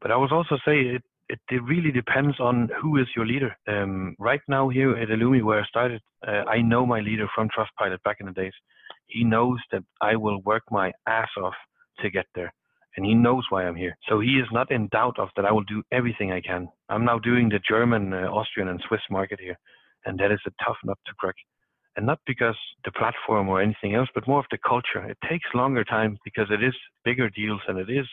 But I would also say it it, it really depends on who is your leader. Um, right now here at Illumi, where I started, uh, I know my leader from Trustpilot back in the days. He knows that I will work my ass off to get there and he knows why I'm here. So he is not in doubt of that I will do everything I can. I'm now doing the German, uh, Austrian, and Swiss market here, and that is a tough nut to crack. And not because the platform or anything else, but more of the culture. It takes longer time because it is bigger deals and it is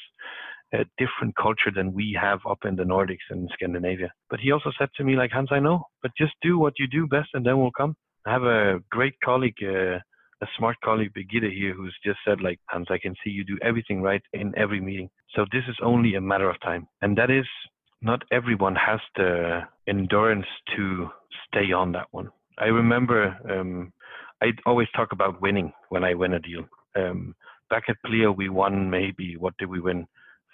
a different culture than we have up in the Nordics and Scandinavia. But he also said to me, like Hans, I know, but just do what you do best, and then we'll come. I have a great colleague. Uh, a smart colleague, Birgitte here, who's just said, like, Hans, I can see you do everything right in every meeting. So this is only a matter of time. And that is not everyone has the endurance to stay on that one. I remember um, I always talk about winning when I win a deal. Um, back at Pleo, we won maybe, what did we win?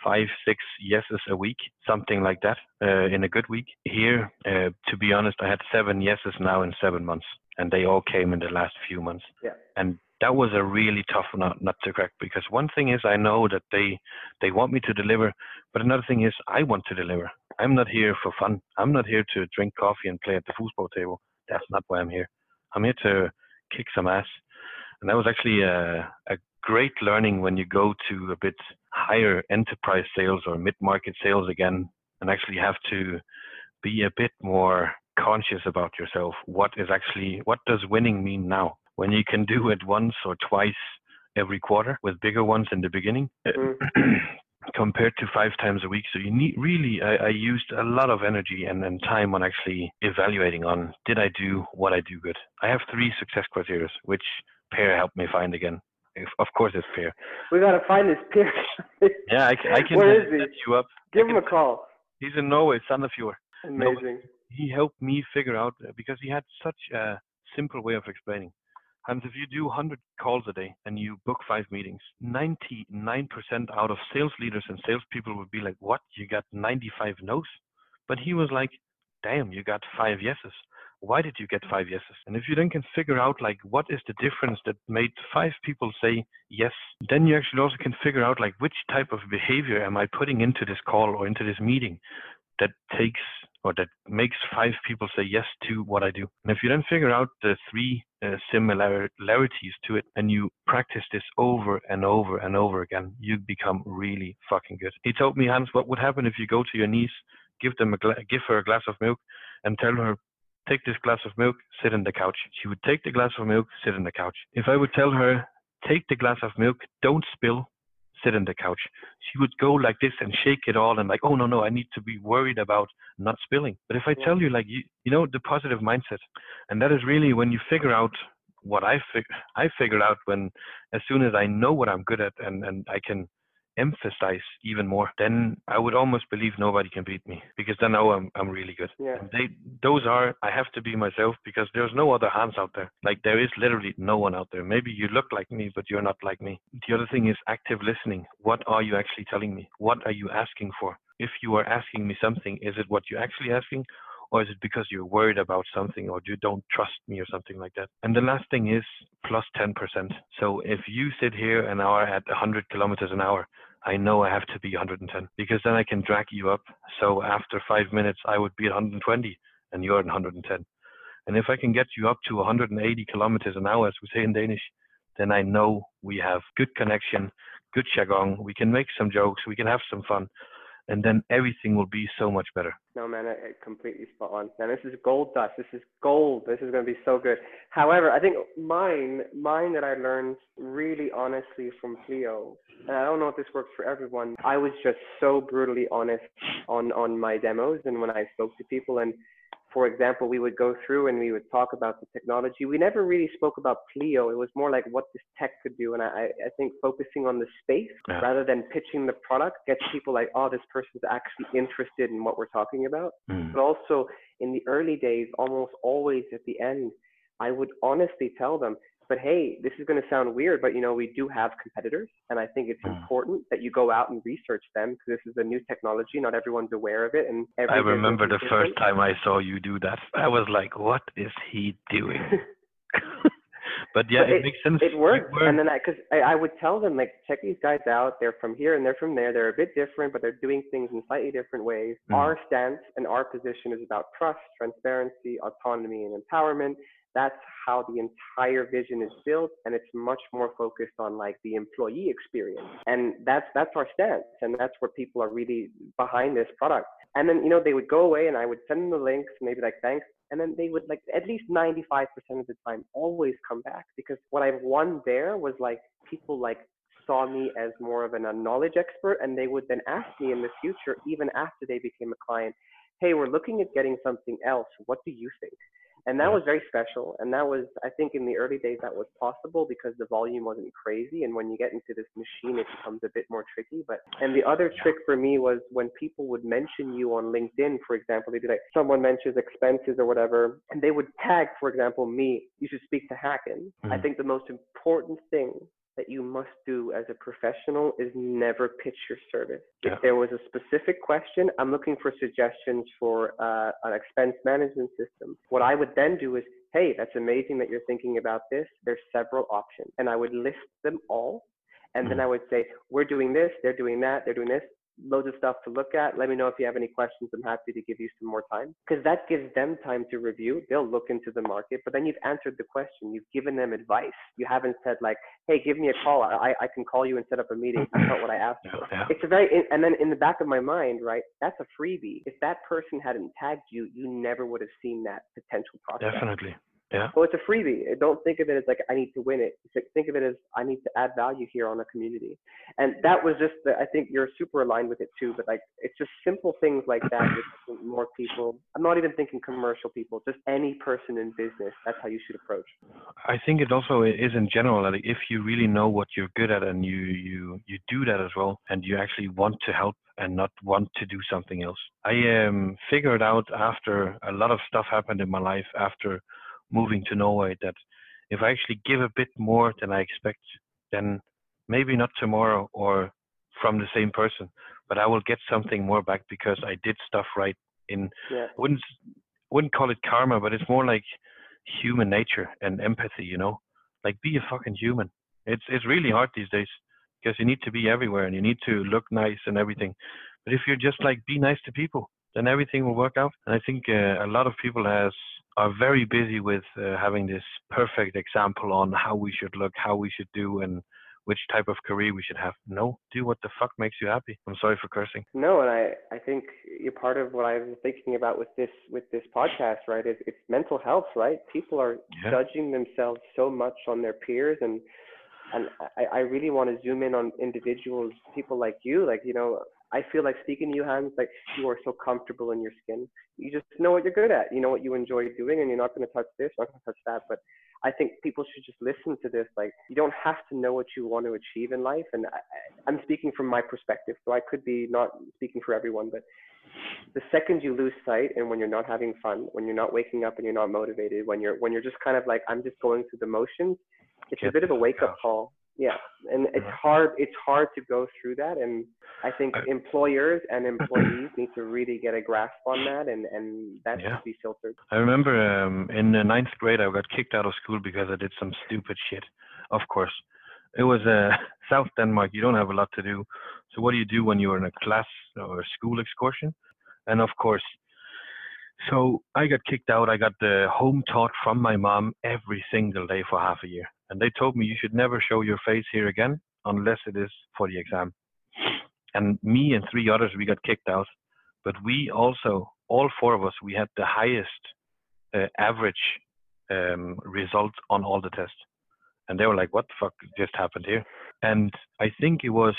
Five, six yeses a week, something like that, uh, in a good week. Here, uh, to be honest, I had seven yeses now in seven months and they all came in the last few months. Yeah. And that was a really tough nut, nut to crack because one thing is I know that they they want me to deliver, but another thing is I want to deliver. I'm not here for fun. I'm not here to drink coffee and play at the foosball table. That's not why I'm here. I'm here to kick some ass. And that was actually a, a great learning when you go to a bit higher enterprise sales or mid-market sales again and actually have to be a bit more conscious about yourself. What is actually what does winning mean now? When you can do it once or twice every quarter with bigger ones in the beginning. Mm. compared to five times a week. So you need really, I, I used a lot of energy and, and time on actually evaluating on did I do what I do good. I have three success criteria, which Per helped me find again. If, of course, it's Per. We gotta find this Per. yeah, I, I can Where is set he? you up. Give him a call. He's in Norway, son of Sandefjord. Amazing he helped me figure out uh, because he had such a simple way of explaining. And if you do 100 calls a day and you book five meetings, 99% out of sales leaders and salespeople would be like, "What? You got 95 no's?" But he was like, "Damn, you got five yeses. Why did you get five yeses?" And if you then can figure out like what is the difference that made five people say yes, then you actually also can figure out like which type of behavior am I putting into this call or into this meeting that takes or that makes five people say yes to what I do. And if you then figure out the three uh, similarities to it and you practice this over and over and over again, you become really fucking good. He told me, Hans, what would happen if you go to your niece, give them a gla- give her a glass of milk, and tell her, take this glass of milk, sit on the couch. She would take the glass of milk, sit on the couch. If I would tell her, take the glass of milk, don't spill, sit on the couch, she would go like this and shake it all and like, oh no, no, I need to be worried about not spilling. But if I tell you like, you, you know, the positive mindset, and that is really when you figure out what I fig- I figured out when as soon as I know what I'm good at and, and I can emphasize even more, then I would almost believe nobody can beat me because then I know I'm I'm really good. Yeah. And they those are I have to be myself because there's no other Hans out there. Like there is literally no one out there. Maybe you look like me, but you're not like me. The other thing is active listening. What are you actually telling me? What are you asking for? If you are asking me something, is it what you're actually asking? Or is it because you're worried about something or you don't trust me or something like that? And the last thing is plus 10%. So if you sit here and are at 100 kilometers an hour, I know I have to be 110 because then I can drag you up. So after five minutes, I would be at 120 and you're at 110. And if I can get you up to 180 kilometers an hour, as we say in Danish, then I know we have good connection, good jargon. We can make some jokes, we can have some fun, and then everything will be so much better. No, man, I, I completely spot on. Now this is gold dust. This is gold. This is going to be so good. However, I think mine, mine that I learned really honestly from Pleo, and I don't know if this works for everyone. I was just so brutally honest on on my demos and when I spoke to people and for example, we would go through and we would talk about the technology. We never really spoke about Pleo. It was more like what this tech could do. And I, I think focusing on the space Yeah. rather than pitching the product gets people like, oh, this person's actually interested in what we're talking about. Mm. But also in the early days, almost always at the end, I would honestly tell them, but hey, this is going to sound weird, but you know, we do have competitors. And I think it's Mm. important that you go out and research them because this is a new technology. Not everyone's aware of it. And I remember the first time I saw you do that. I was like, what is he doing? but yeah, But it, makes sense. it You works. And then I, cause I, I would tell them like, check these guys out. They're from here and they're from there. They're a bit different, but they're doing things in slightly different ways. Mhm. Our stance and our position is about trust, transparency, autonomy, and empowerment. That's how the entire vision is built, and it's much more focused on like the employee experience. And that's that's our stance, and that's where people are really behind this product. And then you know they would go away, and I would send them the links, and they'd be like, thanks. And then they would like at least 95% of the time always come back because what I've won there was like people like saw me as more of an, a knowledge expert, and they would then ask me in the future, even after they became a client, hey, we're looking at getting something else. What do you think? And that Yeah. was very special. And that was, I think, in the early days, that was possible because the volume wasn't crazy. And when you get into this machine, it becomes a bit more tricky. But, and the other trick for me was when people would mention you on LinkedIn, for example, they'd be like, someone mentions expenses or whatever, and they would tag, for example, me, you should speak to Hacken. I Mhm. think the most important thing that you must do as a professional is never pitch your service. Yeah. If there was a specific question, I'm looking for suggestions for uh, an expense management system. What I would then do is, hey, that's amazing that you're thinking about this. There's several options. And I would list them all. And then Mhm. I would say, we're doing this, they're doing that, they're doing this. Loads of stuff to look at. Let me know if you have any questions. I'm happy to give you some more time because that gives them time to review. They'll look into the market, but then you've answered the question. You've given them advice. You haven't said like, "Hey, give me a call. I, I can call you and set up a meeting." That's not what I asked for. yeah. It's a very, and then in the back of my mind, right? That's a freebie. If that person hadn't tagged you, you never would have seen that potential prospect. Definitely. Yeah. So it's a freebie. Don't think of it as like I need to win it. Think- of it as I need to add value here on a community. And that was just the, I think you're super aligned with it too. But like it's just simple things like that. With more people. I'm not even thinking commercial people. Just any person in business. That's how you should approach. I think it also is in general that if you really know what you're good at and you you you do that as well and you actually want to help and not want to do something else. I um figured out after a lot of stuff happened in my life after moving to Norway that if I actually give a bit more than I expect, then maybe not tomorrow or from the same person, but I will get something more back because I did stuff right in Yeah. wouldn't wouldn't call it karma, but it's more like human nature and empathy. You know, like be a fucking human. It's it's really hard these days because you need to be everywhere and you need to look nice and everything. But if you're just like be nice to people, then everything will work out. And I think uh, a lot of people has are very busy with uh, having this perfect example on how we should look, how we should do, and which type of career we should have. No, do what the fuck makes you happy. I'm sorry for cursing. No, and I, I think you're part of what I was thinking about with this with this podcast, right? Is it's mental health, right? People are yeah. judging themselves so much on their peers and and I, I really want to zoom in on individuals, people like you, like you know, I feel like speaking to you, Hans, like you are so comfortable in your skin. You just know what you're good at. You know what you enjoy doing, and you're not going to touch this, not going to touch that. But I think people should just listen to this. Like you don't have to know what you want to achieve in life. And I, I'm speaking from my perspective, so I could be not speaking for everyone, but the second you lose sight and when you're not having fun, when you're not waking up and you're not motivated, when you're when you're just kind of like I'm just going through the motions, it's a bit of a wake up call yeah and it's hard it's hard to go through that and i think employers and employees need to really get a grasp on that and and that yeah. should be filtered i remember um in the ninth grade i got kicked out of school because i did some stupid shit of course it was uh, south denmark you don't have a lot to do so what do you do when you're in a class or a school excursion and of course so I got kicked out. I got the home taught from my mom every single day for half a year and they told me you should never show your face here again unless it is for the exam. And me and three others, we got kicked out. But we also, all four of us, we had the highest uh, average um, results on all the tests. And they were like, what the fuck just happened here? And I think it was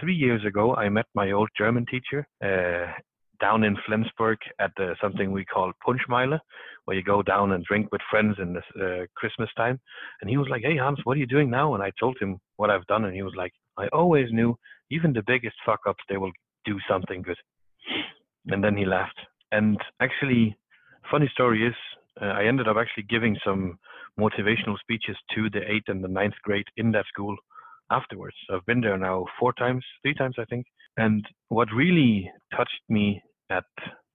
three years ago, I met my old German teacher. Uh, down in Flensburg at the, something we call Punschmeile, where you go down and drink with friends in the uh, Christmas time. And he was like, "Hey Hans, what are you doing now?" And I told him what I've done, and he was like, "I always knew, even the biggest fuck ups, they will do something good." And then he laughed. And actually, funny story is, uh, I ended up actually giving some motivational speeches to the eighth and the ninth grade in that school afterwards. I've been there now four times, three times, I think. And what really touched me at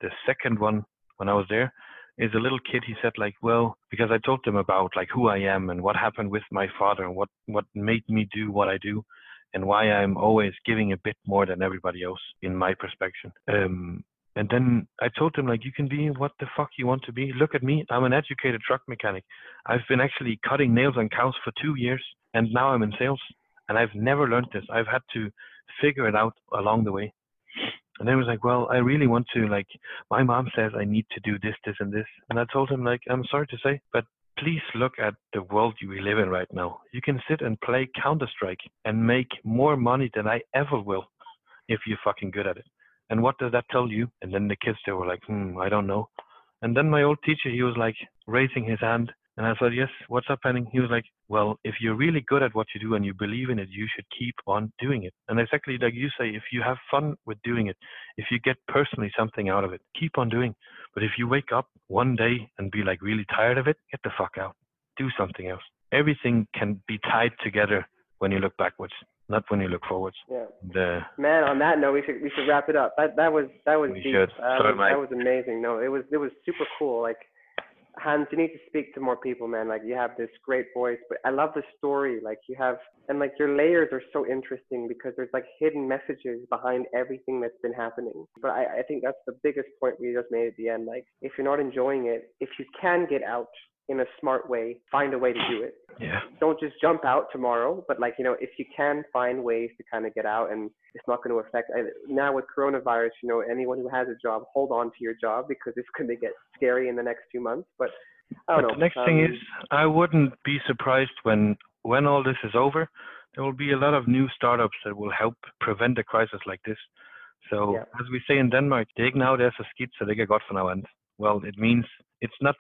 the second one when I was there is a little kid he said like well because i told him about like who i am and what happened with my father and what what made me do what i do and why i'm always giving a bit more than everybody else in my perspective um and then I told him like you can be what the fuck you want to be. Look at me. I'm an educated truck mechanic. I've been actually cutting nails on cows for two years and now I'm in sales. And I've never learned this. I've had to figure it out along the way. And then he was like, well, I really want to, like, my mom says I need to do this, this, and this. And I told him, like, I'm sorry to say, but please look at the world we live in right now. You can sit and play Counter Strike and make more money than I ever will if you're fucking good at it. And what does that tell you? And then the kids, they were like, hmm, I don't know. And then my old teacher, he was like raising his hand and I said, Yes, what's up, Henning? He was like, Well, if you're really good at what you do and you believe in it, you should keep on doing it. And exactly like you say, if you have fun with doing it, if you get personally something out of it, keep on doing. But if you wake up one day and be like really tired of it, get the fuck out. Do something else. Everything can be tied together when you look backwards, not when you look forwards. Yeah. The, Man, on that note, we should we should wrap it up. That that was that was we deep. Should. Uh, Sorry, that was amazing. No, it was it was super cool. Like Hans, you need to speak to more people, man. Like you have this great voice, but I love the story. Like you have, and like your layers are so interesting because there's like hidden messages behind everything that's been happening. But I, I think that's the biggest point we just made at the end. Like if you're not enjoying it, if you can get out, in a smart way, find a way to do it. Yeah. Don't just jump out tomorrow, but like, you know, if you can find ways to kind of get out and it's not going to affect now with coronavirus, you know, anyone who has a job, hold on to your job because it's going to get scary in the next two months. But I don't but know. The next um, thing is, I wouldn't be surprised when, when all this is over, there will be a lot of new startups that will help prevent a crisis like this. So, yeah. as we say in Denmark, det er ikke now there's a skit, so they get got for now end. Well, it means it's not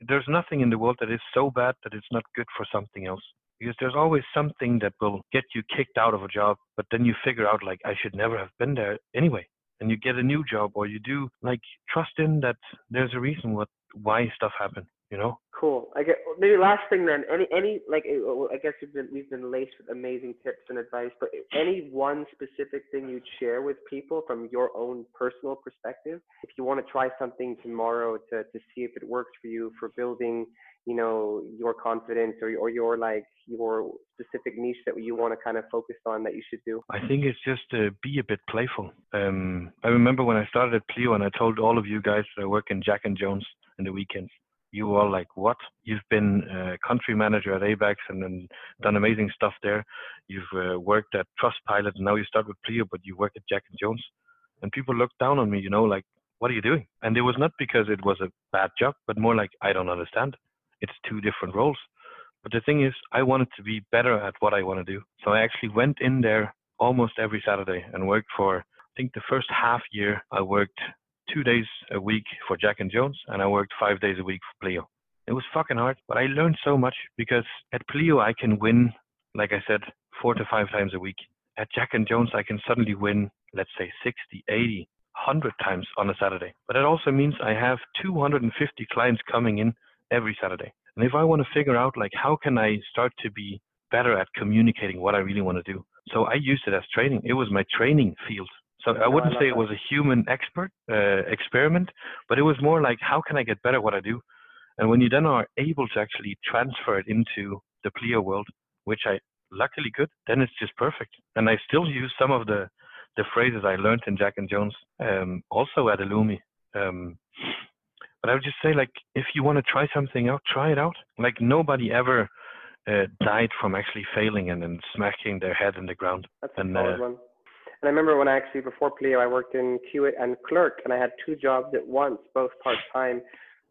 there's nothing in the world that is so bad that it's not good for something else. Because there's always something that will get you kicked out of a job but then you figure out like i should never have been there anyway. And you get a new job or you do like trust in that there's a reason what why stuff happened you know cool. I get maybe last thing then any any like i guess we've been we've been laced with amazing tips and advice but any one specific thing you'd share with people from your own personal perspective? If you want to try something tomorrow to to see if it works for you for building you know your confidence or or your like your specific niche that you want to kind of focus on that you should do? I think it's just to be a bit playful. Um i remember when i started at pleo and i told all of you guys that i work in jack and jones in the weekends you all like, what? You've been a country manager at Abax and then done amazing stuff there. You've uh, worked at Trustpilot and now you start with Pleo, but you work at Jack and Jones. And people looked down on me, you know, like, what are you doing? And it was not because it was a bad job, but more like, I don't understand. It's two different roles. But the thing is, I wanted to be better at what I want to do. So I actually went in there almost every Saturday and worked for, I think the first half year, I worked two days a week for Jack and Jones, and I worked five days a week for Pleo. It was fucking hard, but I learned so much because at Pleo I can win, like I said, four to five times a week. At Jack and Jones I can suddenly win, let's say 60, 80, 100 times on a Saturday. But it also means I have 250 clients coming in every Saturday. And if I want to figure out like how can I start to be better at communicating what I really want to do. So I used it as training. It was my training field. So I wouldn't say it was a human expert uh, experiment, but it was more like how can I get better at what I do? And when you then are able to actually transfer it into the Pleo world, which I luckily could, then it's just perfect. And I still use some of the the phrases I learned in Jack and Jones, um, also at Illumi. Um, but I would just say, like, if you want to try something out, try it out. Like nobody ever uh, died from actually failing and then smacking their head in the ground. That's a solid uh, one. And I remember when I actually before Pleo, I worked in Quit and Clerk, and I had two jobs at once, both part time.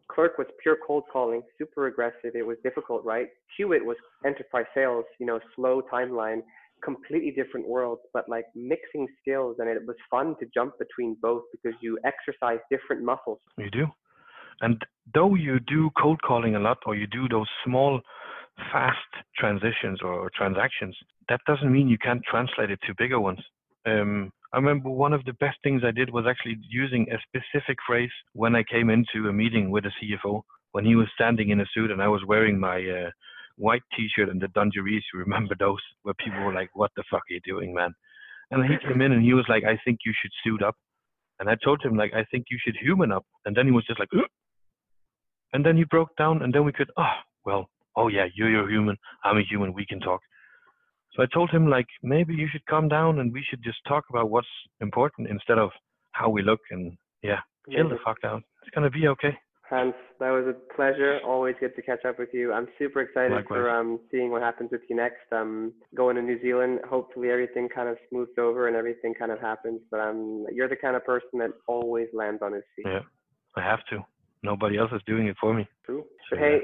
Clerk was pure cold calling, super aggressive. It was difficult, right? Quit was enterprise sales, you know, slow timeline, completely different worlds, but like mixing skills. And it was fun to jump between both because you exercise different muscles. You do. And though you do cold calling a lot or you do those small, fast transitions or transactions, that doesn't mean you can't translate it to bigger ones. Um, I remember one of the best things I did was actually using a specific phrase when I came into a meeting with a CFO when he was standing in a suit and I was wearing my uh, white T-shirt and the dungarees. You remember those? Where people were like, "What the fuck are you doing, man?" And he came in and he was like, "I think you should suit up." And I told him like, "I think you should human up." And then he was just like, Ugh! and then he broke down, and then we could, oh well, oh yeah, you're, you're human, I'm a human, we can talk. So I told him like maybe you should calm down and we should just talk about what's important instead of how we look and yeah, chill the fuck down. It's gonna be okay. Hans, that was a pleasure. Always good to catch up with you. I'm super excited Likewise. for um, seeing what happens with you next. Um, going to New Zealand, hopefully everything kind of smooths over and everything kind of happens. But um, you're the kind of person that always lands on his feet. Yeah, I have to. Nobody else is doing it for me. True. But hey,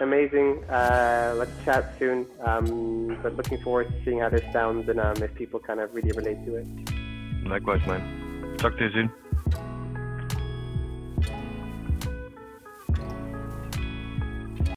amazing. Uh, let's chat soon. Um, but looking forward to seeing how this sounds and um, if people kind of really relate to it. Likewise, man. Talk to you soon.